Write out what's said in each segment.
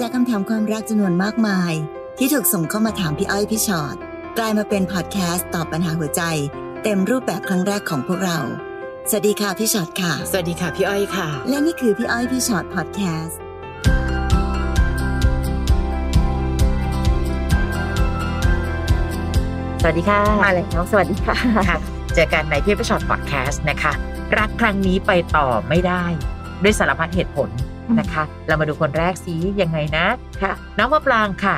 จากคำถามความรักจำนวนมากมาย ที่ถูกส่งเข้ามาถามพี่อ้อยพี่ชอ็อตกลายมาเป็นพอดแคสต์ตอบปัญหาหัวใจ เต็มรูปแบบครั้งแรกของพวกเรา สวัสดีค่ะพี่ชอ็อตค่ะ สวัสดีค่ะพี่อ้อยค่ะ และนี่คือพี่อ้อยพี่ชอ็อตพอดแคสต์สวัสดีค่ะมาแล้วสวัสดีค่ะค่ะเจอกันในพี่อ้อยพี่ฉอดพอดแคสต์นะคะ รักครั้งนี้ไปต่อไม่ได้ ด้วยสารพัดเหตุผล นะคะ เรามาดูคนแรกซิยังไงนะค่ะ น้องมะปรางค่ะ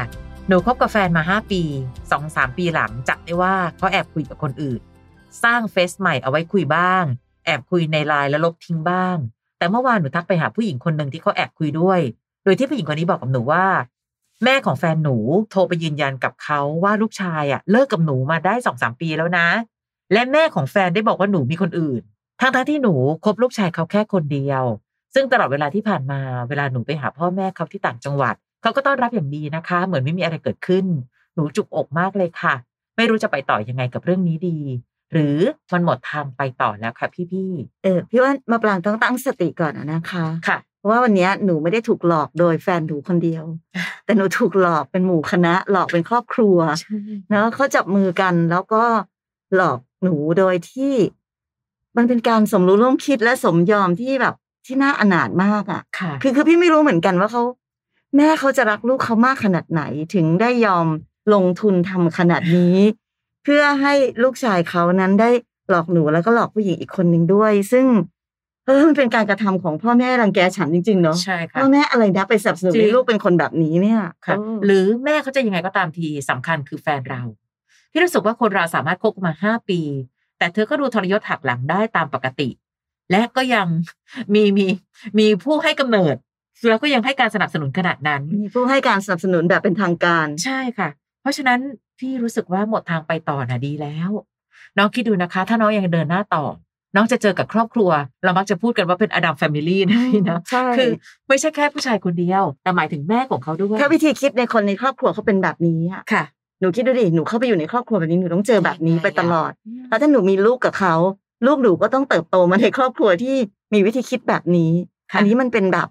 หนูคบกับแฟนมา 5 ปี2-3ปีหลังจับได้ว่าเขาแอบคุยกับคนอื่น สร้างเฟซใหม่เอาไว้คุยบ้าง แอบคุยในไลน์แล้วลบทิ้งบ้าง แต่เมื่อวานหนูทักไปหาผู้หญิงคนหนึ่งที่เขาแอบคุยด้วย โดยที่ผู้หญิงคนนี้บอกกับหนูว่า แม่ของแฟนหนูโทรไปยืนยันกับเขาว่าลูกชายอะเลิกกับหนูมาได้สองสามปีแล้วนะ และแม่ของแฟนได้บอกว่าหนูมีคนอื่นทั้งทั้งๆที่หนูคบลูกชายเขาแค่คนเดียว ซึ่งตลอดเวลาที่ผ่านมาเวลาหนูไปหาพ่อแม่เขาที่ต่างจังหวัดเขาก็ต้อนรับอย่างดีนะคะ เหมือนไม่มีอะไรเกิดขึ้น หนูจุกอกมากเลยค่ะ ไม่รู้จะไปต่อยังไงกับเรื่องนี้ดี หรือมันหมดทางไปต่อแล้วค่ะพี่เออพี่ว่ามาปรางต้องตั้งสติก่อนนะคะๆค่ะเพราะว่าวันนี้หนูไม่ได้ถูกหลอกโดยแฟนหนูคนเดียว แต่หนูถูกหลอกเป็นหมู่คณะ หลอกเป็นครอบครัวเนาะเขาจับมือกันแล้วก็หลอกหนูโดยที่ มันเป็นการสมรู้ร่วมคิดและสมยอมที่แบบ ที่น่าอนาถมากอะค่ะ คือคือพี่ไม่รู้เหมือนกันว่าเขาแม่เขาจะรักลูกเขามากขนาดไหนถึงได้ยอมลงทุนทำขนาดนี้ เพื่อให้ลูกชายเขานั้นได้หลอกหนูแล้วก็หลอกผู้หญิงอีกคนหนึ่งด้วย ซึ่งเออมันเป็นการกระทำของพ่อแม่รังแกฉันจริงๆเนาะใช่ค่ะพ่อแม่อะไรนะไปสนับสนุนจริงให้ลูกเป็นคนแบบนี้เนี่ยค่ะเออหรือแม่เขาจะยังไงก็ตามทีสำคัญคือแฟนเราพี่รู้สึกว่าคนเราสามารถคบกันมาห้าปี แต่เธอก็ดูทรยศหักหลังได้ตามปกติ และก็ยังมีมีมีผู้ให้กำเนิดแล้วก็ยังให้การสนับสนุนขนาดนั้น มีผู้ให้การสนับสนุนแบบเป็นทางการ ใช่ค่ะ เพราะฉะนั้นพี่รู้สึกว่าหมดทางไปต่อน่ะดีแล้ว น้องคิดดูนะคะ ถ้าน้องยังเดินหน้าต่อ น้องจะเจอกับครอบครัว เรามักจะพูดกันว่าเป็นอดัมแฟมิลี่นะพี่นะใช่คือไม่ใช่แค่ผู้ชายคนเดียว แต่หมายถึงแม่ของเขาด้วยถ้าวิธีคิดในคนในครอบครัวเขาเป็นแบบนี้อะค่ะหนูคิดดูดิ หนูเข้าไปอยู่ในครอบครัวแบบนี้ หนูต้องเจอแบบนี้ไปตลอด แล้วถ้าหนูมีลูกกับเขา ลูกหนูก็ต้องเติบโตมาในครอบครัวที่มีวิธีคิดแบบนี้ค่ะอันนี้มันเป็นแบบ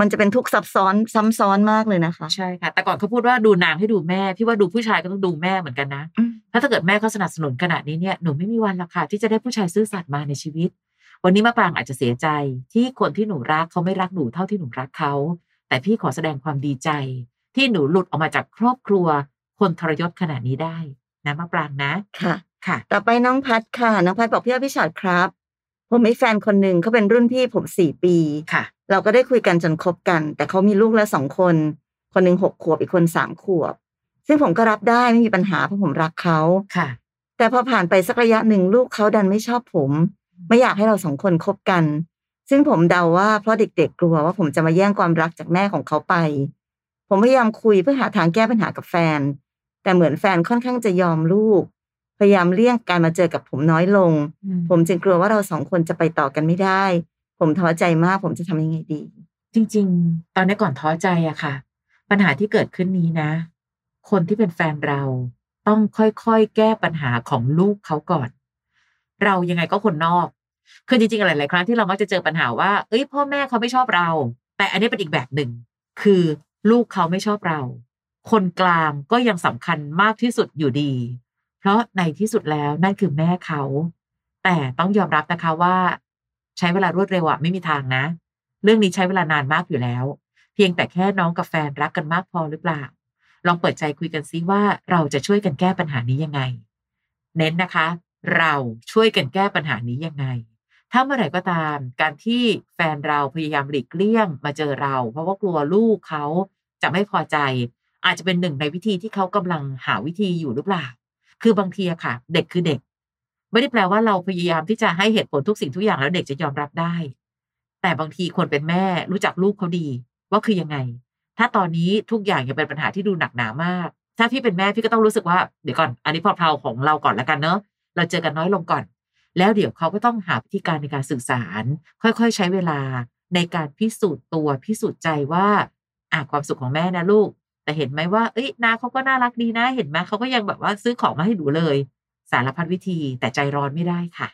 มันจะเป็นทุกข์ซับซ้อนซ้ำซ้อนมากเลยนะคะ ใช่ค่ะ แต่ก่อนเขาพูดว่าดูนางให้ดูแม่ พี่ว่าดูผู้ชายก็ต้องดูแม่เหมือนกันนะอืมถ้าถ้าเกิดแม่เขาสนับสนุนขนาดนี้เนี่ยหนูไม่มีวันหรอกค่ะที่จะได้ผู้ชายซื่อสัตย์มาในชีวิต วันนี้มะปรางอาจจะเสียใจ ที่คนที่หนูรักเขาไม่รักหนูเท่าที่หนูรักเขา แต่พี่ขอแสดงความดีใจ ที่หนูหลุดออกมาจากครอบครัว คนทรยศขนาดนี้ได้นะมะปรางนะค่ะ ค่ะ ต่อไปน้องพัดค่ะ น้องพัดบอกพี่อ้อยพี่ชอตครับ ผมมีแฟนคนหนึ่งเขาเป็นรุ่นพี่ผมสี่ปีค่ะ เราก็ได้คุยกันจนคบกัน แต่เขามีลูกแล้วสองคน คนหนึ่งหกขวบอีกคนสามขวบ ซึ่งผมก็รับได้ไม่มีปัญหาเพราะผมรักเขาค่ะ แต่พอผ่านไปสักระยะหนึ่งลูกเขาดันไม่ชอบผม ไม่อยากให้เราสองคนคบกัน ซึ่งผมเดาว่าเพราะเด็กๆกลัวว่าผมจะมาแย่งความรักจากแม่ของเขาไป ผมพยายามคุยเพื่อหาทางแก้ปัญหากับแฟน แต่เหมือนแฟนค่อนข้างจะยอมลูกพ ยายามเลี่ยงการมาเจอกับผมน้อยลง ผมจึงกลัวว่าเราสองคนจะไปต่อกันไม่ได้ ผมท้อใจมากผมจะทำยังไงดี จริง ๆ ตอนนี้ก่อนท้อใจอะค่ะ ปัญหาที่เกิดขึ้นนี้นะ คนที่เป็นแฟนเราต้องค่อยๆ แก้ปัญหาของลูกเขาก่อน เรายังไงก็คนนอก คือจริงๆ หลายๆ ครั้งที่เรามักจะเจอปัญหาว่า เอ้ย พ่อแม่เขาไม่ชอบเรา แต่อันนี้เป็นอีกแบบหนึ่ง คือลูกเขาไม่ชอบเรา คนกลางก็ยังสำคัญมากที่สุดอยู่ดี เพราะในที่สุดแล้วนั่นคือแม่เขา แต่ต้องยอมรับนะคะว่า ใช้เวลารวดเร็วอะไม่มีทางนะ เรื่องนี้ใช้เวลานานมากอยู่แล้ว เพียงแต่แค่น้องกับแฟนรักกันมากพอหรือเปล่า ลองเปิดใจคุยกันซิว่าเราจะช่วยกันแก้ปัญหานี้ยังไง เน้นนะคะ เราช่วยกันแก้ปัญหานี้ยังไงถ้าเมื่อไหร่ก็ตาม การที่แฟนเราพยายามหลีกเลี่ยงมาเจอเรา เพราะว่ากลัวลูกเขาจะไม่พอใจ อาจจะเป็นหนึ่งในวิธีที่เขากำลังหาวิธีอยู่หรือเปล่า คือบางทีอะค่ะ เด็กคือเด็ก ไม่ได้แปลว่าเราพยายามที่จะให้เหตุผลทุกสิ่งทุกอย่างแล้วเด็กจะยอมรับได้ แต่บางทีคนเป็นแม่รู้จักลูกเขาดี ว่าคือยังไง ถ้าตอนนี้ทุกอย่างยังเป็นปัญหาที่ดูหนักหนามาก ถ้าพี่เป็นแม่พี่ก็ต้องรู้สึกว่าเดี๋ยวก่อน อันนี้พอเพลาของเราก่อนแล้วกันเนอะเราเจอกันน้อยลงก่อน แล้วเดี๋ยวเขาก็ต้องหาวิธีการในการสื่อสาร ค่อยๆ ใช้เวลาในการพิสูจน์ตัวพิสูจน์ใจว่าอะความสุขของแม่นะลูก แต่เห็นไหมว่าเอ้ยนาเขาก็น่ารักดีนะ เห็นไหมเขาก็ยังแบบว่าซื้อของมาให้หนูเลย สารพัดวิธีแต่ใจร้อนไม่ได้ค่ะ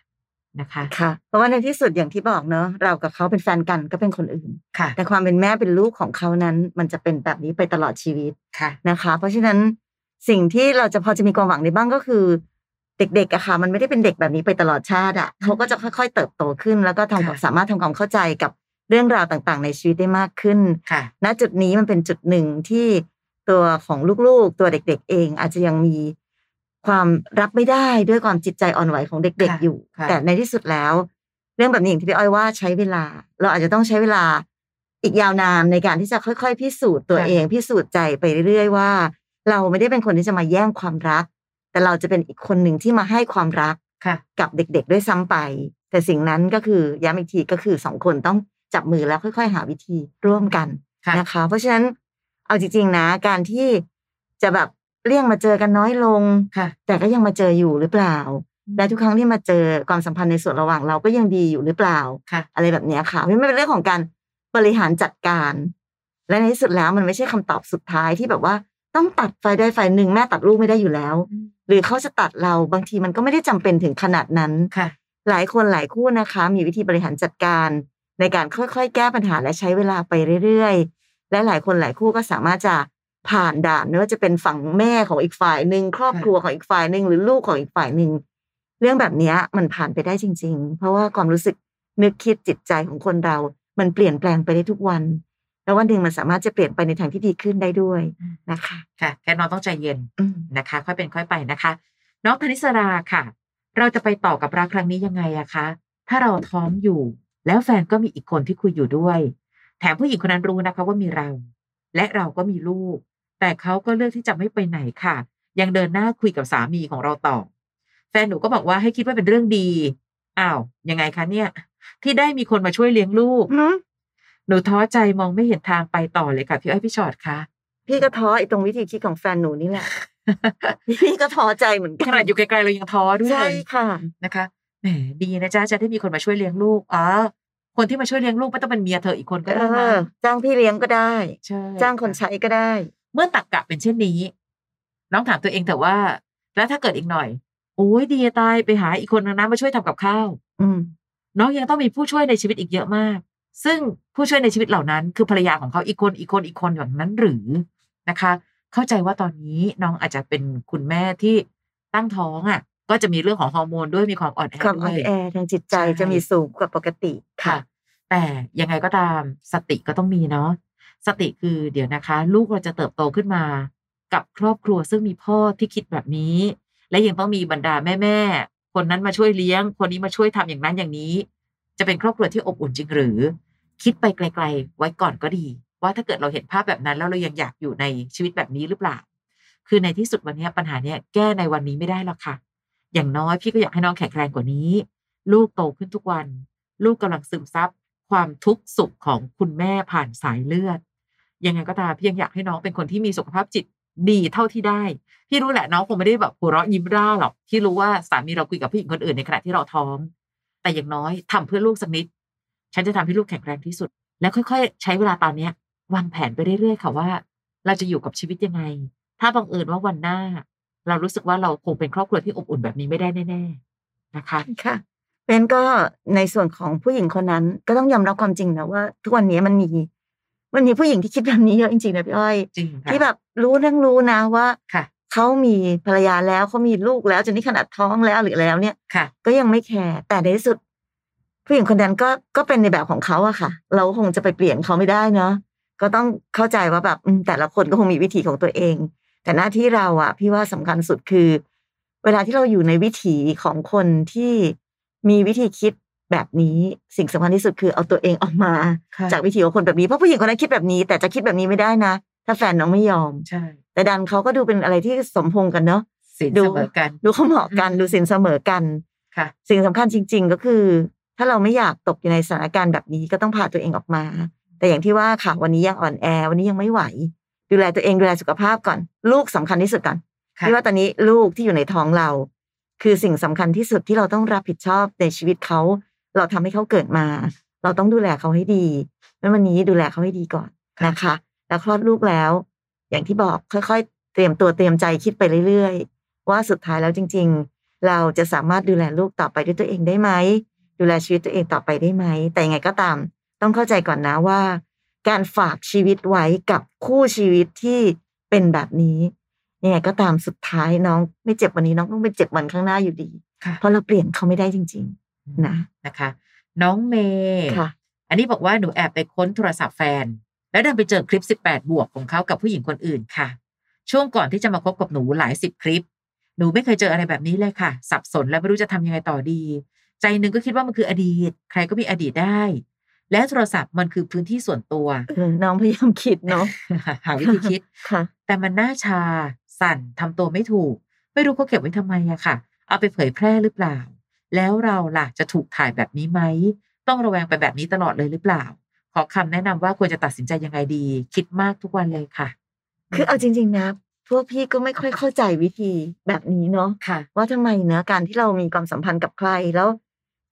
นะคะค่ะเพราะว่าในที่สุดอย่างที่บอกเนอะเรากับเขาเป็นแฟนกันก็เป็นคนอื่นค่ะ แต่ความเป็นแม่เป็นลูกของเขานั้น มันจะเป็นแบบนี้ไปตลอดชีวิตค่ะนะคะ เพราะฉะนั้นสิ่งที่เราจะพอจะมีความหวังในบ้างก็คือ เด็กๆอะค่ะ มันไม่ได้เป็นเด็กแบบนี้ไปตลอดชาติอะเขาก็จะค่อย ๆ เติบโตขึ้น แล้วก็ทำความค่ะสามารถทำความเข้าใจกับเรื่องราวต่างๆ ในชีวิตได้มากขึ้นค่ะณจุดนี้มันเป็นจุดหนึ่งที่ ตัวของลูกๆ ตัวเด็ก ๆ เอง อาจจะยังมีความรับไม่ได้ด้วยความจิตใจอ่อนไหวของเด็กค่ะๆอยู่ค่ะแต่ในที่สุดแล้ว เรื่องแบบนี้อย่างที่พี่อ้อยว่าใช้เวลา เราอาจจะต้องใช้เวลาอีกยาวนานในการที่จะค่อย ๆ พิสูจน์ตัวค่ะเอง พิสูจน์ใจไปเรื่อย ๆ ว่า เราไม่ได้เป็นคนที่จะมาแย่งความรัก แต่เราจะเป็นอีกคนหนึ่งที่มาให้ความรักค่ะกับเด็ก ๆ ด้วยซ้ำไป แต่สิ่งนั้นก็คือย้ำอีกทีก็คือสองคนต้องจับมือแล้วค่อย ๆ หาวิธีร่วมกันค่ะนะคะ เพราะฉะนั้น เอาจริงๆนะ การที่จะแบบเลี่ยงมาเจอกันน้อยลงค่ะ แต่ก็ยังมาเจออยู่หรือเปล่า และทุกครั้งที่มาเจอความสัมพันธ์ในส่วนระหว่างเราก็ยังดีอยู่หรือเปล่าค่ะอะไรแบบเนี้ยค่ะมันเป็นเรื่องของการบริหารจัดการ และในที่สุดแล้วมันไม่ใช่คำตอบสุดท้ายที่แบบว่าต้องตัดไฟใดไฟหนึ่งแม่ตัดลูกไม่ได้อยู่แล้ว หรือเขาจะตัดเราบางทีมันก็ไม่ได้จำเป็นถึงขนาดนั้นค่ะ หลายคนหลายคู่นะคะ มีวิธีบริหารจัดการ ในการค่อยๆ แก้ปัญหาและใช้เวลาไปเรื่อยๆ และหลายคนหลายคู่ก็สามารถจะผ่านด่านไม่ว่าจะเป็นฝั่งแม่ของอีกฝ่ายหนึ่งครอบครัวของอีกฝ่ายหนึ่งหรือลูกของอีกฝ่ายหนึ่งเรื่องแบบเนี้ยมันผ่านไปได้จริง ๆ เพราะว่าความรู้สึกนึกคิดจิตใจของคนเรา มันเปลี่ยนแปลงไปได้ทุกวัน แล้ววันหนึ่งมันสามารถจะเปลี่ยนไปในทางที่ดีขึ้นได้ด้วยนะคะค่ะแค่น้องต้องใจเย็นอืมนะคะ ค่อยเป็นค่อยไปนะคะ น้องธนิสราค่ะ เราจะไปต่อกับรักครั้งนี้ยังไงอะคะ ถ้าเราท้องอยู่ แล้วแฟนก็มีอีกคนที่คุยอยู่ด้วย แถมผู้หญิงคนนั้นรู้นะคะว่ามีเรา และเราก็มีลูก แต่เขาก็เลือกที่จะไม่ไปไหนค่ะ ยังเดินหน้าคุยกับสามีของเราต่อ แฟนหนูก็บอกว่าให้คิดว่าเป็นเรื่องดีอ้าวยังไงคะเนี่ย ที่ได้มีคนมาช่วยเลี้ยงลูกหืมหนูท้อใจมองไม่เห็นทางไปต่อเลยค่ะพี่อ้อยพี่ชอดคะพี่ก็ท้อไอ้ตรงวิธีคิดของแฟนหนูนี่แหละพี่ก็ท้อใจเหมือนกัขนาดอยู่ไกลๆเรายังท้อด้วยใช่ค่ะนะคะแหมดีนะจ๊ะจะได้มีคนมาช่วยเลี้ยงลูกอ๋อ คนที่มาช่วยเลี้ยงลูกไม่ต้องเป็นเมียเธออีกคนก็เอได้นะอจ้างพี่เลี้ยงก็ได้ใช่จ้างคนค่ะใช้ก็ได้ เมื่อตักกะเป็นเช่นนี้ น้องถามตัวเองเถอะว่า แล้วถ้าเกิดอีกหน่อย โอ้ยดีจะตายไปหาอีกคนนึงนะมาช่วยทำกับข้าว อืมน้องยังต้องมีผู้ช่วยในชีวิตอีกเยอะมาก ซึ่งผู้ช่วยในชีวิตเหล่านั้น คือภรรยาของเขาอีกคนอีกคนอีกคนอย่างนั้นหรือนะคะ เข้าใจว่าตอนนี้น้องอาจจะเป็นคุณแม่ที่ตั้งท้องอะ ก็จะมีเรื่องของฮอร์โมนด้วยมีความอ่อนแอความด้อ่วอนยแอทางจิตใจใช่จะมีสูงกว่าปกติค่ะ แต่ยังไงก็ตามสติก็ต้องมีเนาะสติคือเดี๋ยวนะคะ ลูกเราจะเติบโตขึ้นมา กับครอบครัวซึ่งมีพ่อที่คิดแบบนี้ และยังต้องมีบรรดาแม่ๆคนนั้นมาช่วยเลี้ยง คนนี้มาช่วยทำอย่างนั้นอย่างนี้ จะเป็นครอบครัวที่อบอุ่นจริงหรือ คิดไปไกล ๆ ไว้ก่อนก็ดี ว่าถ้าเกิดเราเห็นภาพแบบนั้น แล้วเรายังอยากอยู่ในชีวิตแบบนี้หรือเปล่า คือในที่สุดวันนี้ปัญหาเนี้ยแก้ในวันนี้ไม่ได้หรอกค่ะ อย่างน้อยพี่ก็อยากให้น้องแข็งแรงกว่านี้ ลูกโตขึ้นทุกวัน ลูกกำลังซึมซับความทุกข์สุขของคุณแม่ผ่านสายเลือด ยังไงก็ตามพี่ยังอยากให้น้องเป็นคนที่มีสุขภาพจิตดีเท่าที่ได้ พี่รู้แหละน้องคงไม่ได้แบบหัวเราะยิ้มร่าหรอกพี่รู้ว่าสามีเราคุยกับผู้หญิงคนอื่นในขณะที่เราท้อง แต่อย่างน้อยทำเพื่อลูกสักนิด ฉันจะทำให้ลูกแข็งแรงที่สุด แล้วค่อยๆ ใช้เวลาตอนเนี้ยวางแผนไปเรื่อยๆค่ะว่า เราจะอยู่กับชีวิตยังไง ถ้าบังเอิญว่าวันหน้า เรารู้สึกว่าเราคงเป็นครอบครัวที่อบอุ่นแบบนี้ไม่ได้แน่ๆนะคะค่ะเป็นก็ในส่วนของผู้หญิงคนนั้นก็ต้องยอมรับความจริงนะว่า ทุกวันนี้มันมีมันมีผู้หญิงที่คิดแบบนี้เยอะจริงๆนะพี่อ้อยจริงค่ะที่แบบรู้เรื่องรู้นะว่าค่ะเขามีภรรยาแล้วเขามีลูกแล้วจนนี่ขนาดท้องแล้วหรืออะไรแล้วเนี่ยค่ะก็ยังไม่แคร์แต่ในที่สุด ผู้หญิงคนนั้นก็ก็เป็นในแบบของเขาอะค่ะ เราคงจะไปเปลี่ยนเขาไม่ได้เนาะก็ต้องเข้าใจว่าแบบอืมแต่ละคนก็คงมีวิธีของตัวเอง แต่หน้าที่เราอะพี่ว่าสำคัญสุดคือ เวลาที่เราอยู่ในวิถีของคนที่มีวิธีคิดแบบนี้สิ่งสำคัญที่สุดคือเอาตัวเองออกมาค่ะจากวิถีของคนแบบนี้เพราะผู้หญิงคนนั้นคิดแบบนี้ แต่จะคิดแบบนี้ไม่ได้นะ ถ้าแฟนน้องไม่ยอมใช่แต่ดันเขาก็ดูเป็นอะไรที่สมพงษ์กันเนาะสินดูเสมอกันดูเขาเหมาะกันอืมดูสินเสมอกันค่ะ สิ่งสำคัญจริง ๆ ก็คือ ถ้าเราไม่อยากตกอยู่ในสถานการณ์แบบนี้ก็ต้องพาตัวเองออกมา แต่อย่างที่ว่าค่ะวันนี้ยังอ่อนแอ วันนี้ยังไม่ไหว ดูแลตัวเองดูแลสุขภาพก่อน ลูกสำคัญที่สุดก่อนค่ะพี่ว่าตอนนี้ลูกที่อยู่ในท้องเรา คือสิ่งสำคัญที่สุดที่เราต้องรับผิดชอบในชีวิตเขา เราทำให้เขาเกิดมา เราต้องดูแลเขาให้ดีเมื่อวันนี้ดูแลเขาให้ดีก่อนนะคะ แล้วคลอดลูกแล้ว อย่างที่บอกค่อยๆ เตรียมตัวเตรียมใจคิดไปเรื่อยๆ ว่าสุดท้ายแล้วจริง ๆ เราจะสามารถดูแลลูกต่อไปด้วยตัวเองได้ไหมดูแลชีวิตตัวเองต่อไปได้ไหมแต่ยังไงก็ตาม ต้องเข้าใจก่อนนะว่า การฝากชีวิตไว้กับคู่ชีวิตที่เป็นแบบนี้ยังไงก็ตามสุดท้ายน้องไม่เจ็บวันนี้น้องต้องไปเจ็บวันข้างหน้าอยู่ดีค่ะเพราะเราเปลี่ยนเขาไม่ได้จริงนะนะคะ น้องเมย์ๆค่ะอันนี้บอกว่าหนูแอบไปค้นโทรศัพท์แฟน แล้วดันไปเจอคลิป 18 บวกของเขากับผู้หญิงคนอื่นค่ะ ช่วงก่อนที่จะมาคบกับหนูหลายสิบคลิป หนูไม่เคยเจออะไรแบบนี้เลยค่ะ สับสนและไม่รู้จะทำยังไงต่อดี ใจหนึ่งก็คิดว่ามันคืออดีต ใครก็มีอดีตได้ และโทรศัพท์มันคือพื้นที่ส่วนตัวเออน้องพยายามคิดเนาะหาวิธีคิดค่ะ แต่มันน่าชา สั่นทำตัวไม่ถูก ไม่รู้เขาเก็บไว้ทำไมอะค่ะ เอาไปเผยแพร่หรือเปล่า แล้วเราล่ะจะถูกถ่ายแบบนี้ไหม ต้องระแวงไปแบบนี้ตลอดเลยหรือเปล่า ขอคำแนะนำว่าควรจะตัดสินใจยังไงดี คิดมากทุกวันเลยค่ะ คือเอาจริง ๆ นะพวกพี่ก็ไม่ค่อยเข้าใจวิธีแบบนี้เนาะค่ะว่าทำไมเนะการที่เรามีความสัมพันธ์กับใครแล้ว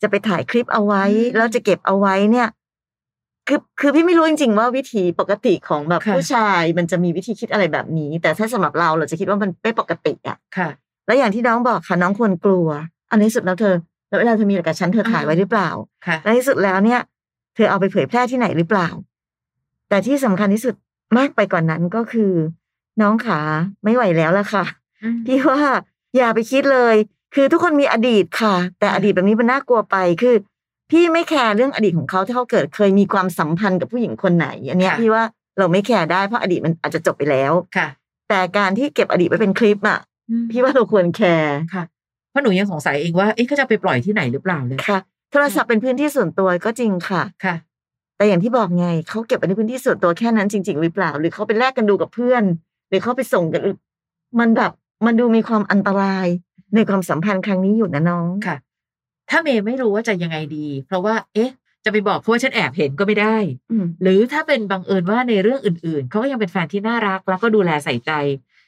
จะไปถ่ายคลิปเอาไว้อืมแล้วจะเก็บเอาไว้เนี่ย คือคือพี่ไม่รู้จริงๆว่าวิธีปกติของแบบค่ะผู้ชายมันจะมีวิธีคิดอะไรแบบนี้ แต่ถ้าสำหรับเราเราจะคิดว่ามันไม่ปกติอะค่ะ แล้วอย่างที่น้องบอกค่ะน้องควรกลัว อันนี้สุดแล้วเธอ แล้วเวลาเธอมีอะไรกับฉันเธอถ่ายไว้หรือเปล่าค่ะและที่สุดแล้วเนี่ย เธอเอาไปเผยแพร่ที่ไหนหรือเปล่า แต่ที่สำคัญที่สุดมากไปกว่านนั้นก็คือ น้องขาไม่ไหวแล้วละค่ะพี่ว่าอย่าไปคิดเลย คือทุกคนมีอดีตค่ะ แต่ค่ะอดีตแบบนี้มันน่ากลัวไปคือ พี่ไม่แคร์เรื่องอดีตของเขาที่เขาเกิดเคยมีความสัมพันธ์กับผู้หญิงคนไหนอันเนี้ยพี่ว่าเราไม่แคร์ได้เพราะอดีตมันอาจจะจบไปแล้วค่ะ แต่การที่เก็บอดีตไว้เป็นคลิปอะพี่ว่าเราควรแคร์ค่ะเพราะหนูยังสงสัยเองว่าเอ๊ะเขาจะไปปล่อยที่ไหนหรือเปล่าเลยค่ะโทรศัพท์เป็นพื้นที่ส่วนตัวก็จริงค่ะค่ะ แต่อย่างที่บอกไงเขาเก็บไว้ในพื้นที่ส่วนตัวแค่นั้นจริง ๆ หรือเปล่า หรือเขาไปแลกกันดูกับเพื่อน หรือเขาไปส่งกันมันแบบมันดูมีความอันตรายในความสัมพันธ์ครั้งนี้อยู่นะน้องค่ะ ถ้าเมย์ไม่รู้ว่าจะยังไงดี เพราะว่า เอ๊ะ จะไปบอกเขาว่าฉันแอบเห็นก็ไม่ได้อืมหรือถ้าเป็นบังเอิญว่าในเรื่องอื่น ๆเขาก็ยังเป็นแฟนที่น่ารัก แล้วก็ดูแลใส่ใจ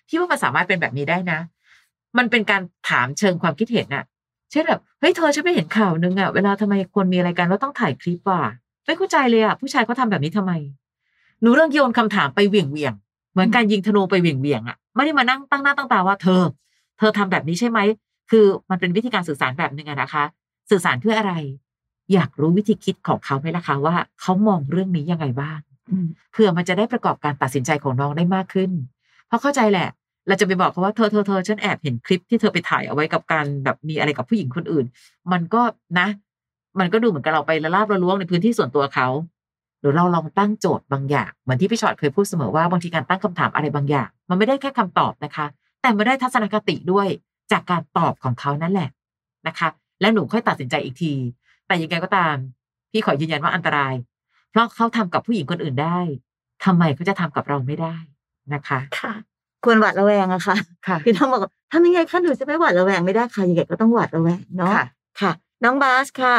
ที่ว่ามันสามารถเป็นแบบนี้ได้นะ มันเป็นการถามเชิงความคิดเห็นน่ะเช่นแบบเฮ้ยเธอฉันไปเห็นข่าวนึงอะเวลาทำไมคนมีอะไรกันแล้วต้องถ่ายคลิปว่ะไม่เข้าใจเลยอะผู้ชายเขาทำแบบนี้ทำไม หนูเรื่องโยนคำถามไปเหวี่ยงเวียงๆเหมือนการยิงธนูไปเหวี่ยงเวียงๆอะไม่ได้มานั่งตั้งหน้าตั้งตาว่าเธอ เธอทำแบบนี้ใช่ไหมคือมันเป็นวิธีการสื่อสารแบบหนึ่งอะนะคะ สื่อสารเพื่ออะไร อยากรู้วิธีคิดของเขาไหมล่ะคะว่าเขามองเรื่องนี้ยังไงบ้างอืมเพื่อมันจะได้ประกอบการตัดสินใจของน้องได้มากขึ้น เพราะเข้าใจแหละ เราจะไปบอกเขาว่าเธอเธอเธอฉันแอบเห็นคลิปที่เธอไปถ่ายเอาไว้กับการแบบมีอะไรกับผู้หญิงคนอื่น มันก็นะ มันก็ดูเหมือนกับเราไปละลาบละล้วงในพื้นที่ส่วนตัวเขาหรือเราลองตั้งโจทย์บางอย่างเหมือนที่พี่ชอตเคยพูดเสมอว่าบางทีการตั้งคำถามอะไรบางอย่าง มันไม่ได้แค่คำตอบนะคะ แต่มันได้ทัศนคติด้วยจากการตอบของเขานั่นแหละนะคะ แล้วหนูค่อยตัดสินใจอีกที แต่ยังไงก็ตาม พี่ขอยืนยันว่าอันตราย เพราะเขาทำกับผู้หญิงคนอื่นได้ทำไมเขาจะทำกับเราไม่ได้นะคะ ค่ะ ควรหวาดระแวงอะค่ะค่ะคือต้องบอกว่าทำยังไงคะหนูจะไม่หวาดระแวงไม่ได้ค่ะยังไงก็ต้องหวาดระแวงเนาะค่ะค่ะน้องบาสค่ะ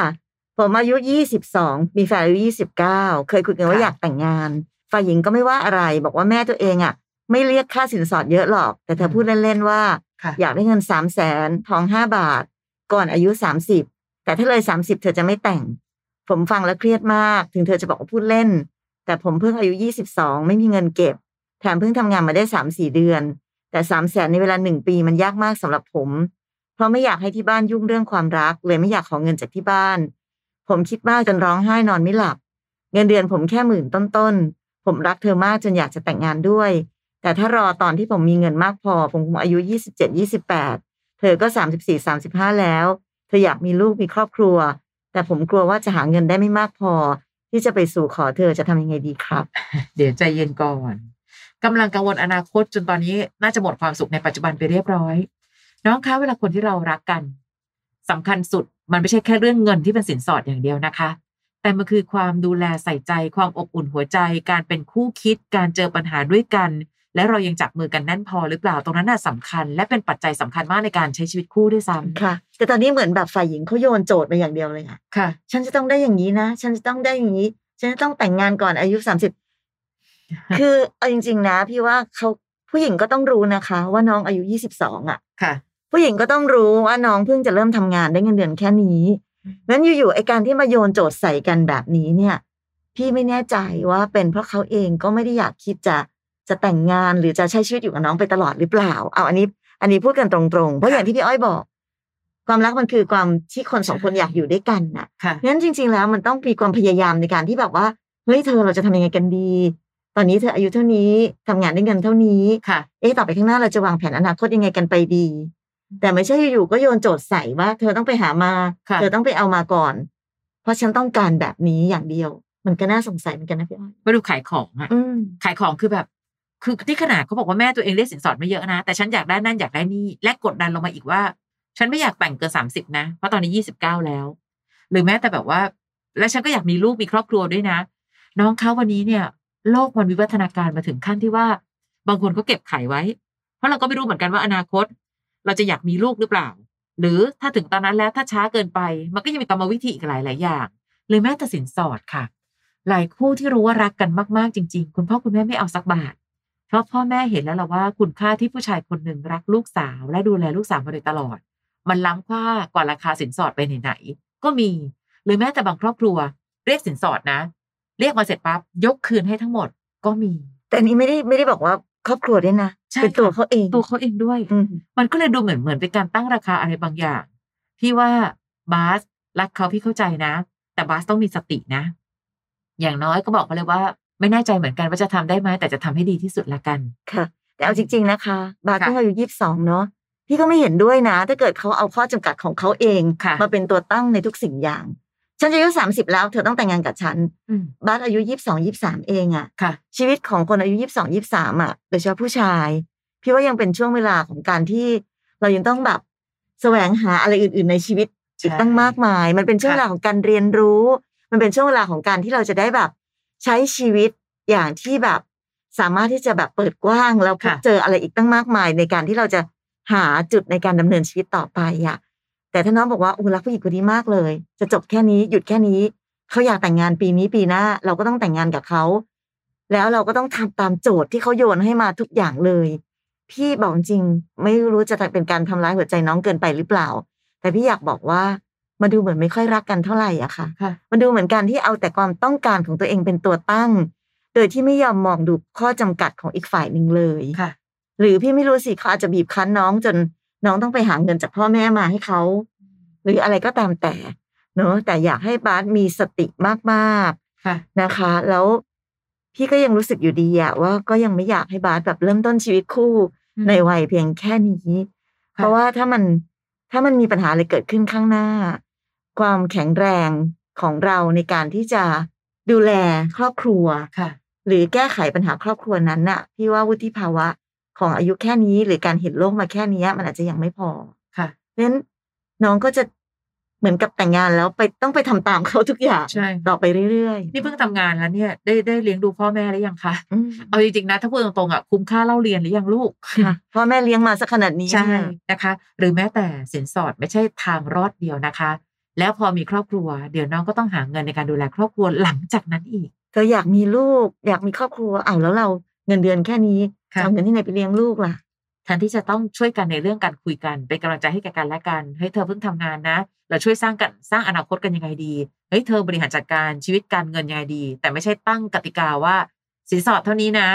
ผมอายุยี่สิบสองมีแฟนอายุยี่สิบเก้าเคยคุยกันว่าค่ะอยากแต่งงานฝ่ายหญิงก็ไม่ว่าอะไร บอกว่าแม่ตัวเองอะไม่เรียกค่าสินสอดเยอะหรอก แต่เธอพูดเล่นๆว่าค่ะอยากได้เงินสามแสนทองห้าบาท ก่อนอายุสามสิบแต่ถ้าเลยสามสิบเธอจะไม่แต่ง ผมฟังแล้วเครียดมาก ถึงเธอจะบอกว่าพูดเล่น แต่ผมเพิ่งอายุยี่สิบสองไม่มีเงินเก็บ แถมเพิ่งทำงานมาได้สามสี่เดือน แต่สามแสนในเวลาหนึ่งปีมันยากมากสำหรับผม เพราะไม่อยากให้ที่บ้านยุ่งเรื่องความรัก เลยไม่อยากขอเงินจากที่บ้าน ผมคิดมากจนร้องไห้นอนไม่หลับ เงินเดือนผมแค่หมื่นต้นๆผมรักเธอมากจนอยากจะแต่งงานด้วย แต่ถ้ารอตอนที่ผมมีเงินมากพอ ผมคงอายุยี่สิบเจ็ดยี่สิบแปด เธอก็สามสิบสี่สามสิบห้าแล้ว เธออยากมีลูกมีครอบครัว แต่ผมกลัวว่าจะหาเงินได้ไม่มากพอ ที่จะไปสู่ขอเธอจะทำยังไงดีครับ เดี๋ยวใจเย็นก่อนกำลังกังวลอนาคตจนตอนนี้น่าจะหมดความสุขในปัจจุบันไปเรียบร้อย น้องคะเวลาคนที่เรารักกันสำคัญสุดมันไม่ใช่แค่เรื่องเงินที่เป็นสินสอดอย่างเดียวนะคะ แต่มันคือความดูแลใส่ใจความอบอุ่นหัวใจ การเป็นคู่คิด การเจอปัญหาด้วยกัน และเรายังจับมือกันแน่นพอหรือเปล่าตรงนั้นน่ะสำคัญ และเป็นปัจจัยสำคัญมากในการใช้ชีวิตคู่ด้วยซ้ำค่ะ แต่ตอนนี้เหมือนแบบฝ่ายหญิงเขาโยนโจทย์มาอย่างเดียวเลยค่ะค่ะ ฉันจะต้องได้อย่างนี้นะ ฉันจะต้องได้อย่างนี้ ฉันจะต้องแต่งงานก่อนอายุสามสิบคือเอาจริง ๆ นะ พี่ว่าเขาผู้หญิงก็ต้องรู้นะคะ ว่าน้องอายุยี่สิบสองอะค่ะ ผู้หญิงก็ต้องรู้ว่าน้องเพิ่งจะเริ่มทำงานได้เงินเดือนแค่นี้งั้นอยู่ๆไอการที่มาโยนโจทย์ใส่กันแบบนี้เนี่ย พี่ไม่แน่ใจว่าเป็นเพราะเขาเองก็ไม่ได้อยากคิดจะ จะแต่งงานหรือจะใช้ชีวิตอยู่กับน้องไปตลอดหรือเปล่า เอาอันนี้ อันนี้พูดกันตรงๆ เพราะอย่างที่พี่อ้อยบอก ความรักมันคือความที่คนสองคนใช่อยากอยู่ด้วยกันน่ะค่ะงั้นจริง ๆ แล้วมันต้องมีความพยายามในการที่แบบว่าเฮ้ยเธอเราจะทำยังไงกันดี ตอนนี้เธออายุเท่านี้ทำงานได้เงินเท่านี้ค่ะ เอ๊ะต่อไปข้างหน้าเราจะวางแผนอนาคตยังไงกันไปดี แต่ไม่ใช่อยู่ๆก็โยนโจทย์ใส่ว่า เธอต้องไปหามาค่ะเธอต้องไปเอามาก่อน เพราะฉันต้องการแบบนี้อย่างเดียวมันก็น่าสงสัยเหมือนกันนะพี่อ้อยมาดูขายของอะอืมขายของคือแบบ คือที่ขนาดเขาบอกว่าแม่ตัวเองเรียกสินสอดไม่เยอะนะ แต่ฉันอยากได้นั่นอยากได้นี่และกดดันลงมาอีกว่า ฉันไม่อยากแต่งเกินสามสิบนะ เพราะตอนนี้ยี่สิบเก้าแล้ว หรือแม้แต่แบบว่า แล้วฉันก็อยากมีลูกมีครอบครัวด้วยนะ น้องเขาวันนี้เนี่ย โลกมันวิวัฒนาการมาถึงขั้นที่ว่า บางคนก็เก็บไข่ไว้ เพราะเราก็ไม่รู้เหมือนกันว่าอนาคต เราจะอยากมีลูกหรือเปล่า หรือถ้าถึงตอนนั้นแล้วถ้าช้าเกินไป มันก็ยังมีกรรมวิธีอีกหลายหลายอย่าง หรือแม้แต่สินสอดค่ะ หลายคู่ที่รู้ว่ารักกันมากๆจริง ๆ คุณพ่อคุณแม่ไม่เอาสักบาท เพราะพ่อแม่เห็นแล้วล่ะว่าคุณค่าที่ผู้ชายคนหนึ่งรักลูกสาว และดูแลลูกสาวมาโดยตลอด มันล้ำค่ากว่าราคาสินสอดไปไหนๆก็มี หรือแม้แต่บางครอบครัว เรียกสินสอดนะ เรียกมาเสร็จปั๊บยกคืนให้ทั้งหมดก็มี แต่อันนี้ไม่ได้ไม่ได้บอกว่าครอบครัวด้วยนะใช่เป็นตัวค่ะเขาเองตัวเขาเองด้วยอืมมันก็เลยดูเหมือนเหมือนเป็นการตั้งราคาอะไรบางอย่างพี่ว่าบาสรักเขาพี่เข้าใจนะ แต่บาสต้องมีสตินะ อย่างน้อยก็บอกเขาเลยว่า ไม่แน่ใจเหมือนกันว่าจะทำได้ไหมแต่จะทำให้ดีที่สุดละกันค่ะ แต่เอาจริง ๆนะคะ บาร์ค่ะเพิ่งอายุยี่สิบสองเนาะพี่ก็ไม่เห็นด้วยนะ ถ้าเกิดเขาเอาข้อจำกัดของเขาเองค่ะมาเป็นตัวตั้งในทุกสิ่งอย่าง ฉันจะอายุสามสิบแล้วเธอต้องแต่งงานกับฉันอืมบาร์อายุยี่สิบสองยี่สามเองอะค่ะ ชีวิตของคนอายุยี่สิบสองยี่สามอะโดยเฉพาะผู้ชาย พี่ว่ายังเป็นช่วงเวลาของการที่เรายังต้องแบบแสวงหาอะไรอื่น ๆ ในชีวิตอีกตั้งมากมาย มันเป็นช่วงเวลาของการเรียนรู้ มันเป็นช่วงเวลาของการที่เราจะได้แบบ ใช้ชีวิตอย่างที่แบบ สามารถที่จะแบบเปิดกว้างแล้วพบค่ะเจออะไรอีกตั้งมากมาย ในการที่เราจะหาจุดในการดำเนินชีวิตต่อไปอะแต่ถ้าน้องบอกว่าโอ้รักผู้หญิงคนนี้มากเลย จะจบแค่นี้หยุดแค่นี้เขาอยากแต่งงานปีนี้ปีหน้า เราก็ต้องแต่งงานกับเขาแล้วเราก็ต้องทำตามโจทย์ที่เขาโยนให้มาทุกอย่างเลย พี่บอกจริงไม่รู้จะเป็นการทำร้ายหัวใจน้องเกินไปหรือเปล่า แต่พี่อยากบอกว่า มาดูเหมือนไม่ค่อยรักกันเท่าไหร่อะค่ะค่ะมันดูเหมือนกันที่เอาแต่ความต้องการของตัวเองเป็นตัวตั้ง โดยที่ไม่ยอมมองดูข้อจำกัดของอีกฝ่ายหนึ่งเลยค่ะ หรือพี่ไม่รู้สิเขาอาจจะบีบคั้นน้องจนน้องต้องไปหาเงินจากพ่อแม่มาให้เขา หรืออะไรก็ตามแต่เนอะแต่อยากให้บาสมีสติมากค่ะๆนะคะ แล้วพี่ก็ยังรู้สึกอยู่ดีอะว่าก็ยังไม่อยากให้บาสแบบเริ่มต้นชีวิตคู่อืมในวัยเพียงแค่นี้ค่ะเพราะว่าถ้ามันถ้ามันมีปัญหาอะไรเกิดขึ้นข้างหน้า ความแข็งแรงของเราในการที่จะดูแลครอบครัวค่ะ หรือแก้ไขปัญหาครอบครัวนั้นน่ะพี่ว่าวุฒิภาวะของอายุแค่นี้ หรือการเห็นโลกมาแค่นี้มันอาจจะยังไม่พอค่ะเพราะฉะนั้นน้องก็จะเหมือนกับแต่งงานแล้วไปต้องไปทำตามเขาทุกอย่างใช่ต่อไปเรื่อยๆ นี่เพิ่งทำงานแล้วเนี่ย ได้ได้เลี้ยงดูพ่อแม่หรือยังคะอืมเอาจริงๆนะถ้าพูดตรงๆอะคุ้มค่าเล่าเรียนหรือยังลูกค่ะพ่อแม่เลี้ยงมาสักขนาดนี้ใช่เนี่ยนะคะ หรือแม้แต่สินสอดไม่ใช่ทางรอดเดียวนะคะ แล้วพอมีครอบครัว เดี๋ยวน้องก็ต้องหาเงินในการดูแลครอบครัวหลังจากนั้นอีก เธออยากมีลูก อยากมีครอบครัวอ้าวแล้วเราเงินเดือนแค่นี้ค่ะจะเอาเงินที่ไหนไปเลี้ยงลูกล่ะแทนที่จะต้องช่วยกันในเรื่องการคุยกันเป็นกำลังใจให้แก่กันและกันเฮ้ยเธอเพิ่งทำงานนะ เราช่วยสร้างกันสร้างอนาคตกันยังไงดีเฮ้ยเธอบริหารจัดการชีวิตการเงินยังไงดี แต่ไม่ใช่ตั้งกติกาว่าสินสอดเท่านี้นะ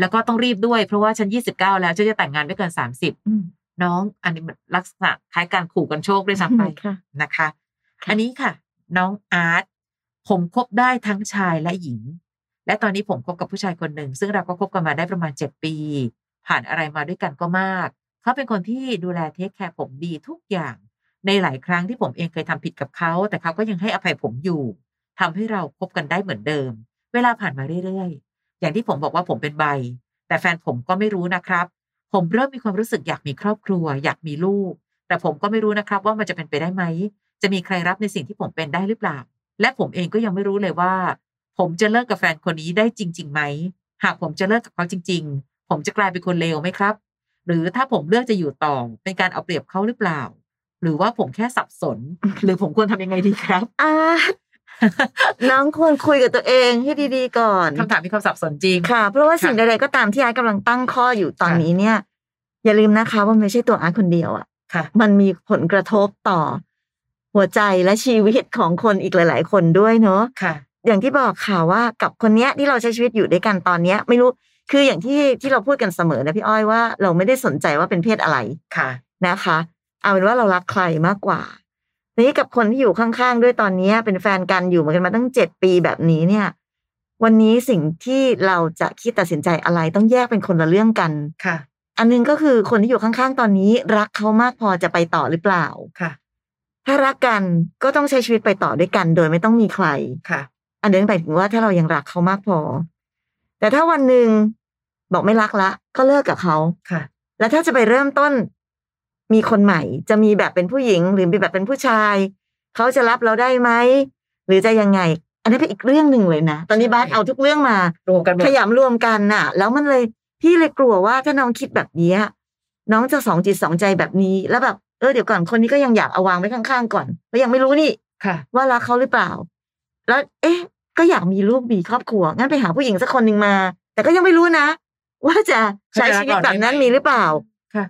แล้วก็ต้องรีบด้วยเพราะว่าฉันยี่สิบเก้าแล้วฉันจะแต่งงานไม่เกินสามสิบอืมน้องอันนี้มันลักษณะคล้ายการขู่กันโชคด้วยซ้ำไปค่ะนะคะค่ะ อันนี้ค่ะ น้องอาร์ตผมคบได้ทั้งชายและหญิง และตอนนี้ผมคบกับผู้ชายคนหนึ่ง ซึ่งเราก็คบกันมาได้ประมาณเจ็ดปี ผ่านอะไรมาด้วยกันก็มาก เขาเป็นคนที่ดูแลเทคแคร์ผมดีทุกอย่าง ในหลายครั้งที่ผมเองเคยทำผิดกับเขา แต่เขาก็ยังให้อภัยผมอยู่ทำให้เราคบกันได้เหมือนเดิม เวลาผ่านมาเรื่อยๆ อย่างที่ผมบอกว่าผมเป็นใบ แต่แฟนผมก็ไม่รู้นะครับ ผมเริ่มมีความรู้สึกอยากมีครอบครัว อยากมีลูก แต่ผมก็ไม่รู้นะครับว่ามันจะเป็นไปได้ไหม จะมีใครรับในสิ่งที่ผมเป็นได้หรือเปล่า และผมเองก็ยังไม่รู้เลยว่า ผมจะเลิกกับแฟนคนนี้ได้จริงๆไหม หากผมจะเลิกกับเขาจริง ๆ ผมจะกลายเป็นคนเลวไหมครับ หรือถ้าผมเลือกจะอยู่ต่อเป็นการเอาเปรียบเขาหรือเปล่า หรือว่าผมแค่สับสน หรือผมควรทำยังไงดีครับอ่าน้องควรคุยกับตัวเองให้ดีๆก่อนคำถามมีความสับสนจริงค่ะ เพราะว่าสิ่งค่ะใดๆก็ตามที่ไอ้กำลังตั้งข้ออยู่ตอนค่ะนี้เนี่ย อย่าลืมนะคะว่ามันไม่ใช่ตัวอาร์ตคนเดียวอะค่ะมันมีผลกระทบต่อ หัวใจและชีวิตของคนอีกหลาย ๆ คนด้วยเนอะค่ะ อย่างที่บอกค่ะว่ากับคนเนี้ยที่เราใช้ชีวิตอยู่ด้วยกันตอนเนี้ย ไม่รู้คืออย่างที่ที่เราพูดกันเสมอนะพี่อ้อยว่าเราไม่ได้สนใจว่าเป็นเพศอะไรค่ะนะคะ เอาเป็นว่าเรารักใครมากกว่าทีนี้กับคนที่อยู่ข้างๆ ด้วยตอนนี้เป็นแฟนกันอยู่เหมือนกันมาตั้งเจ็ดปีแบบนี้เนี่ย วันนี้สิ่งที่เราจะคิดตัดสินใจอะไรต้องแยกเป็นคนละเรื่องกันค่ะ อันหนึงก็คือคนที่อยู่ข้างๆ ตอนนี้ รักเขามากพอจะไปต่อหรือเปล่าค่ะ ถ้ารักกันก็ต้องใช้ชีวิตไปต่อด้วยกัน โดยไม่ต้องมีใครค่ะ อันนี้หมายถึงว่าถ้าเรายังรักเขามากพอ แต่ถ้าวันหนึ่งบอกไม่รักละ ก็เลิกกับเขาค่ะ แล้วถ้าจะไปเริ่มต้น มีคนใหม่ จะมีแบบเป็นผู้หญิง หรือมีแบบเป็นผู้ชาย เขาจะรับเราได้ไหมหรือจะยังไง อันนั้นเป็นอีกเรื่องหนึ่งเลยนะตอนนี้ใช่บาสเอาทุกเรื่องมารวมกันหมดขยำรวมกันน่ะ แล้วมันเลยพี่เลยกลัวว่าถ้าน้องคิดแบบเนี้ยน้องจะสองจิตสองใจแบบนี้แล้วแบบ เออเดี๋ยวก่อนคนนี้ก็ยังอยากเอาวางไว้ข้างๆก่อนเพราะยังไม่รู้นี่ค่ะ ว่ารักเขาหรือเปล่า แล้ว เอ๊ะ ก็อยากมีลูกมีครอบครัวงั้นไปหาผู้หญิงสักคนหนึ่งมา แต่ก็ยังไม่รู้นะ ว่าจะใช้ชีวิตแบบนั้นมีหรือเปล่าค่ะ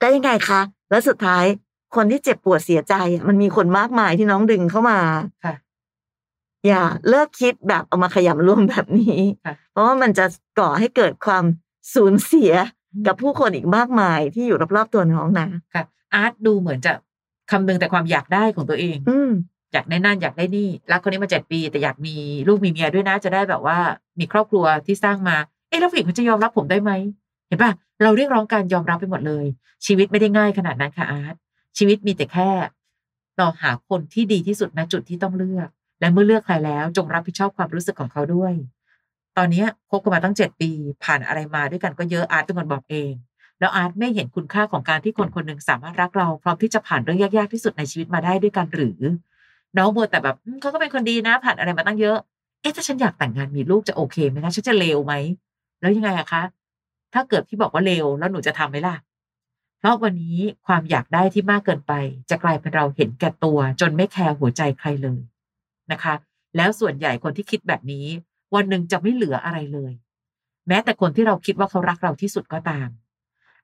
ได้ยังไงคะแล้วสุดท้ายคนที่เจ็บปวดเสียใจอะมันมีคนมากมายที่น้องดึงเข้ามาค่ะ อย่าเลิกคิดแบบเอามาขยำรวมแบบนี้ค่ะเพราะว่ามันจะก่อให้เกิดความสูญเสียกับผู้คนอีกมากมายที่อยู่รอบๆตัวน้องนะค่ะ อาร์ตดูเหมือนจะคำนึงแต่ความอยากได้ของตัวเอง อืมอยากได้นั่นอยากได้นี่รักคนนี้มาเจ็ดปี แต่อยากมีลูกมีเมียด้วยนะ จะได้แบบว่า มีครอบครัวที่สร้างมา เอ๊ะแล้วผู้หญิงเขาจะยอมรับผมได้ไหมเห็นป่ะเราเรียกร้องการยอมรับไปหมดเลย ชีวิตไม่ได้ง่ายขนาดนั้นค่ะอาร์ตชีวิตมีแต่แค่ เราหาคนที่ดีที่สุดณจุดที่ต้องเลือก และเมื่อเลือกใครแล้ว จงรับผิดชอบความรู้สึกของเขาด้วย ตอนเนี้ยคบกันมาตั้งเจ็ดปี ผ่านอะไรมาด้วยกันก็เยอะอาร์ตเป็นคนบอกเอง แล้วอาร์ตไม่เห็นคุณค่าของการที่คนคนหนึ่งสามารถรักเราพร้อมที่จะผ่านเรื่องยากๆที่สุดในชีวิตมาได้ด้วยกันหรือ น้องบัวแต่แบบเขาก็เป็นคนดีนะ ผ่านอะไรมาตั้งเยอะ เอ๊ะถ้าฉันอยากแต่งงานมีลูกจะโอเคไหมนะฉันจะเลวไหมแล้วยังไงอะคะถ้าเกิดพี่บอกว่าเลวแล้วหนูจะทำไหมล่ะเพราะวันนี้ความอยากได้ที่มากเกินไป จะกลายเป็นเราเห็นแก่ตัว จนไม่แคร์หัวใจใครเลยนะคะ แล้วส่วนใหญ่คนที่คิดแบบนี้ วันหนึ่งจะไม่เหลืออะไรเลย แม้แต่คนที่เราคิดว่าเขารักเราที่สุดก็ตาม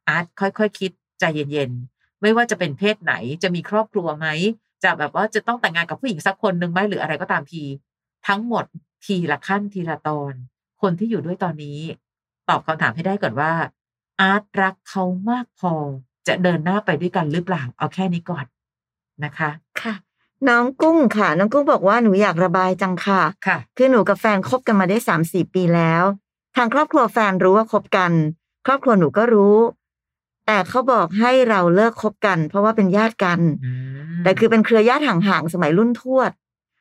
อาร์ตค่อยๆคคิดใจเย็นๆ ไม่ว่าจะเป็นเพศไหนจะมีครอบครัวไหม จะแบบว่าจะต้องแต่งงานกับผู้หญิงสักคนหนึ่งไหมหรืออะไรก็ตามที ทั้งหมดทีละขั้นทีละตอน คนที่อยู่ด้วยตอนนี้ ตอบคำถามให้ได้ก่อนว่า อาร์ตรักเขามากพอ จะเดินหน้าไปด้วยกันหรือเปล่าเอาแค่นี้ก่อนนะคะค่ะน้องกุ้งค่ะ น้องกุ้งบอกว่าหนูอยากระบายจังค่ะค่ะ คือหนูกับแฟนคบกันมาได้สามสี่ปีแล้ว ทางครอบครัวแฟนรู้ว่าคบกัน ครอบครัวหนูก็รู้ แต่เขาบอกให้เราเลิกคบกัน เพราะว่าเป็นญาติกันอืมแต่คือเป็นเครือญาติห่างๆสมัยรุ่นทวด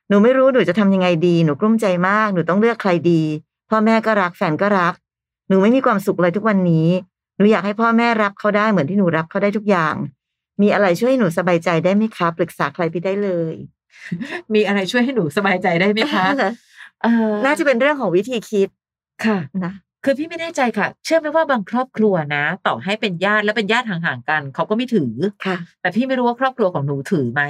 หนูไม่รู้หนูจะทำยังไงดีหนูกลุ้มใจมากหนูต้องเลือกใครดี พ่อแม่ก็รักแฟนก็รัก หนูไม่มีความสุขเลยทุกวันนี้ หนูอยากให้พ่อแม่รับเขาได้เหมือนที่หนูรับเขาได้ทุกอย่าง มีอะไรช่วยให้หนูสบายใจได้ไหมคะปรึกษาใครพี่ได้เลย มีอะไรช่วยให้หนูสบายใจได้ไหมคะเออน่าจะเป็นเรื่องของวิธีคิดค่ะนะ คือพี่ไม่แน่ใจค่ะ เชื่อไหมว่าบางครอบครัวนะ ต่อให้เป็นญาติแล้วเป็นญาติห่างๆกัน เขาก็ไม่ถือค่ะ แต่พี่ไม่รู้ว่าครอบครัวของหนูถือไหม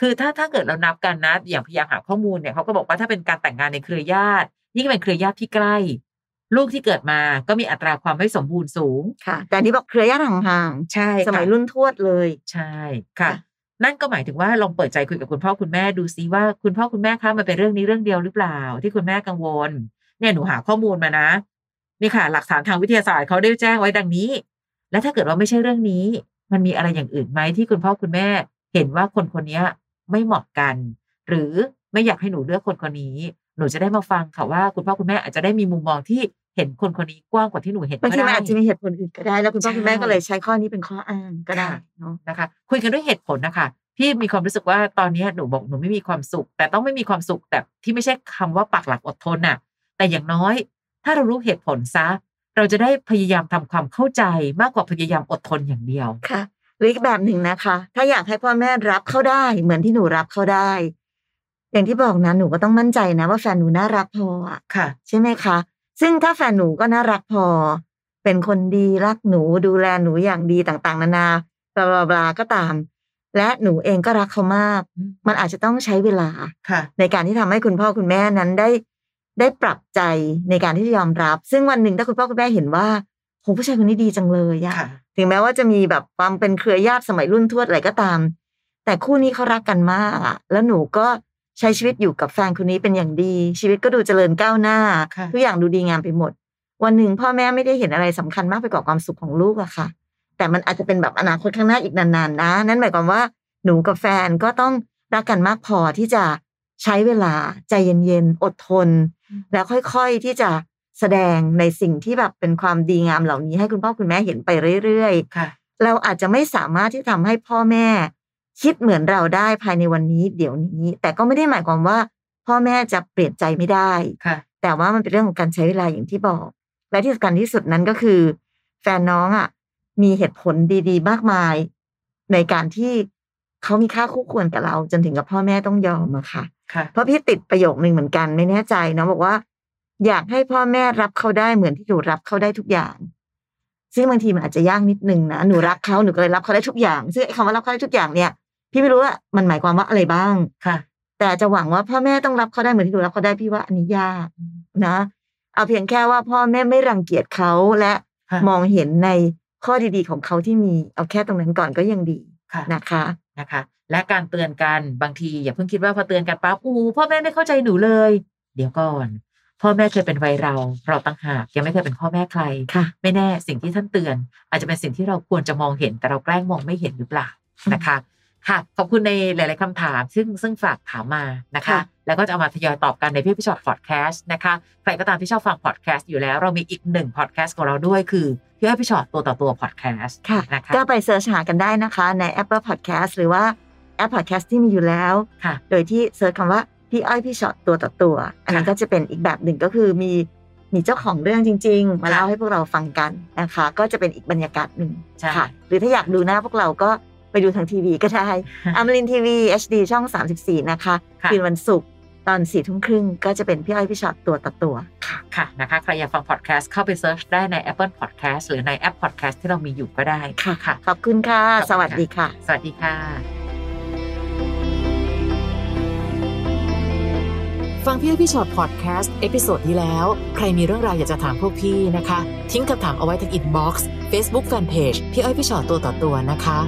คือถ้าถ้าเกิดเรานับกันนะ อย่างพยายามหาข้อมูลเนี่ยเขาก็บอกว่าถ้าเป็นการแต่งงานในเครือญาติยิ่งเป็นเครือญาติที่ใกล้ ลูกที่เกิดมาก็มีอัตราความไม่สมบูรณ์สูงค่ะ แต่อันนี้บอกเครือญาติห่างใช่ๆสมัยค่ะรุ่นทวดเลยใช่ค่ะค่ะ นั่นก็หมายถึงว่าลองเปิดใจคุยกับคุณพ่อคุณแม่ดูซิว่าคุณพ่อคุณแม่คะมันเป็นเรื่องนี้เรื่องเดียวหรือเปล่า ที่คุณแม่กังวลเนี่ยหนูหาข้อมูลมานะ นี่ค่ะ หลักฐานทางวิทยาศาสตร์เขาได้แจ้งไว้ดังนี้ และถ้าเกิดว่าไม่ใช่เรื่องนี้ มันมีอะไรอย่างอื่นไหมที่คุณพ่อคุณแม่ เห็นว่าคนคนนี้ไม่เหมาะกัน หรือไม่อยากให้หนูเลือกคนคนนี้ หนูจะได้มาฟังค่ะว่าคุณพ่อคุณแม่อาจจะได้มีมุมมองที่เห็นคนคนนี้กว้างกว่าที่หนูเห็นบางก็ทีมันได้อาจจะมีเหตุผลอื่นก็ได้ แล้วคุณพ่อใช่คุณแม่ก็เลยใช้ข้อนี้เป็นข้ออ้างก็ได้ค่ะเนาะนะคะ คุยกันด้วยเหตุผลนะคะพี่มีความรู้สึกว่าตอนนี้หนูบอกหนูไม่มีความสุข แต่ต้องไม่มีความสุขแต่ที่ไม่ใช่คำว่าปักหลักอดทนน่ะ แต่อย่างน้อย ถ้าเรารู้เหตุผลซะ เราจะได้พยายามทำความเข้าใจมากกว่าพยายามอดทนอย่างเดียวค่ะหรืออีกแบบหนึ่งนะคะ ถ้าอยากให้พ่อแม่รับเขาได้ เหมือนที่หนูรับเขาได้ อย่างที่บอกนะหนูก็ต้องมั่นใจนะ ว่าแฟนหนูน่ารักพออะค่ะ ใช่ไหมคะ ซึ่งถ้าแฟนหนูก็น่ารักพอ เป็นคนดีรักหนูดูแลหนูอย่างดีต่างๆ นานาบลาบลาบลาก็ตาม และหนูเองก็รักเขามากอืมมันอาจจะต้องใช้เวลาค่ะในการที่ทำให้คุณพ่อคุณแม่นั้นได้ ได้ปรับใจในการที่จะยอมรับ ซึ่งวันหนึ่งถ้าคุณพ่อคุณแม่เห็นว่าโหผู้ชายคนนี้ดีจังเลยอะค่ะถึงแม้ว่าจะมีแบบความเป็นเครือญาติสมัยรุ่นทวดอะไรก็ตาม แต่คู่นี้เขารักกันมากอะแล้วหนูก็ใช้ชีวิตอยู่กับแฟนคนนี้เป็นอย่างดี ชีวิตก็ดูเจริญก้าวหน้าค่ะทุกอย่างดูดีงามไปหมด วันหนึ่งพ่อแม่ไม่ได้เห็นอะไรสำคัญมากไปกว่าความสุขของลูกอะค่ะ แต่มันอาจจะเป็นแบบอนาคตข้างหน้าอีกนานๆนะนั่นหมายความว่าหนูกับแฟนก็ต้องรักกันมากพอที่จะใช้เวลาใจเย็นๆอดทน แล้วค่อยๆที่จะแสดงในสิ่งที่แบบเป็นความดีงามเหล่านี้ให้คุณพ่อคุณแม่เห็นไปเรื่อยๆค่ะเราอาจจะไม่สามารถที่ทำให้พ่อแม่คิดเหมือนเราได้ภายในวันนี้เดี๋ยวนี้ แต่ก็ไม่ได้หมายความว่า พ่อแม่จะเปลี่ยนใจไม่ได้ค่ะแต่ว่ามันเป็นเรื่องของการใช้เวลาอย่างที่บอก และที่สำคัญที่สุดนั้นก็คือ แฟนน้องอะ มีเหตุผลดีๆ มากมาย ในการที่เขามีค่าคู่ควรกับเรา จนถึงกับพ่อแม่ต้องยอมอะค่ะ ค่ะ เพราะพี่ติดประโยคนึงเหมือนกันไม่แน่ใจเนาะบอกว่า อยากให้พ่อแม่รับเขาได้เหมือนที่หนูรับเขาได้ทุกอย่าง ซึ่งบางทีมันอาจจะยากนิดนึงนะหนูรักเขาหนูก็เลยรับเขาได้ทุกอย่าง ซึ่งไอ้คำว่ารับเขาได้ทุกอย่างเนี่ย พี่ไม่รู้ว่ามันหมายความว่าอะไรบ้างค่ะ แต่จะหวังว่าพ่อแม่ต้องรับเขาได้เหมือนที่หนูรับเขาได้พี่ว่าอันนี้ยากนะ เอาเพียงแค่ว่าพ่อแม่ไม่รังเกียจเขาและค่ะมองเห็นในข้อดีๆของเขาที่มีเอาแค่ตรงนั้นก่อนก็ยังดีค่ะนะคะนะคะ และการเตือนกันบางทีอย่าเพิ่งคิดว่าพอเตือนกันปั๊บอู้พ่อแม่ไม่เข้าใจหนูเลย เดี๋ยวก่อน พ่อแม่เคยเป็นวัยเราเราตั้งหากยังไม่เคยเป็นพ่อแม่ใครค่ะไม่แน่สิ่งที่ท่านเตือน อาจจะเป็นสิ่งที่เราควรจะมองเห็นแต่เราแกล้งมองไม่เห็นหรือเปล่านะคะค่ะขอบคุณในหลาย ๆคำถาม ซึ่งซึ่งฝากถามมานะคะค่ะแล้วก็จะเอามาทยอยตอบกันในพี่อ้อยพี่ฉอดพอดแคสต์นะคะ ใครก็ตามที่ชอบฟังพอดแคสต์อยู่แล้ว เรามีอีกหนึ่งพอดแคสต์ของเราด้วยคือพี่อ้อยพี่ฉอดตัวต่อตัวพอดแคสต์ค่ะนะคะก็ไป search หากันได้นะคะใน Apple Podcast หรือว่า แอป Podcast ที่มีอยู่แล้วค่ะโดยที่ search คำว่าพี่อ้อยพี่ฉอดตัวต่อตัว อันนั้นค่ะก็จะเป็นอีกแบบหนึ่งก็คือมีมีเจ้าของเรื่องจริง ๆ มาค่ะเล่าให้พวกเราฟังกันนะคะ ก็จะเป็นอีกบรรยากาศหนึ่งใช่ค่ะ หรือถ้าอยากดูหน้าพวกเราก็ไปดูทางทีวีก็ได้อมรินทร์ทีวี HD ช่อง 34 นะคะค่ะคืนวันศุกร์ตอนสี่ทุ่มครึ่งก็จะเป็นพี่อ้อยพี่ฉอดตัวต่อตัวค่ะค่ะนะคะใครอยากฟังพอดแคสต์เข้าไป search ได้ใน Apple Podcast หรือในแอปพอดแคสต์ที่เรามีอยู่ก็ได้ค่ะค่ะ ขอบคุณค่ะขอบคุณค่ะสวัสดีค่ะ สวัสดีค่ะ ฟังพี่อ้อยพี่ฉอดพอดแคสต์ episode ที่แล้ว ใครมีเรื่องราวอยากจะถามพวกพี่นะคะ ทิ้งคำถามเอาไว้ที่ inbox เฟซบุ๊กแฟนเพจพี่อ้อยพี่ฉอดตัวต่อตัวนะคะ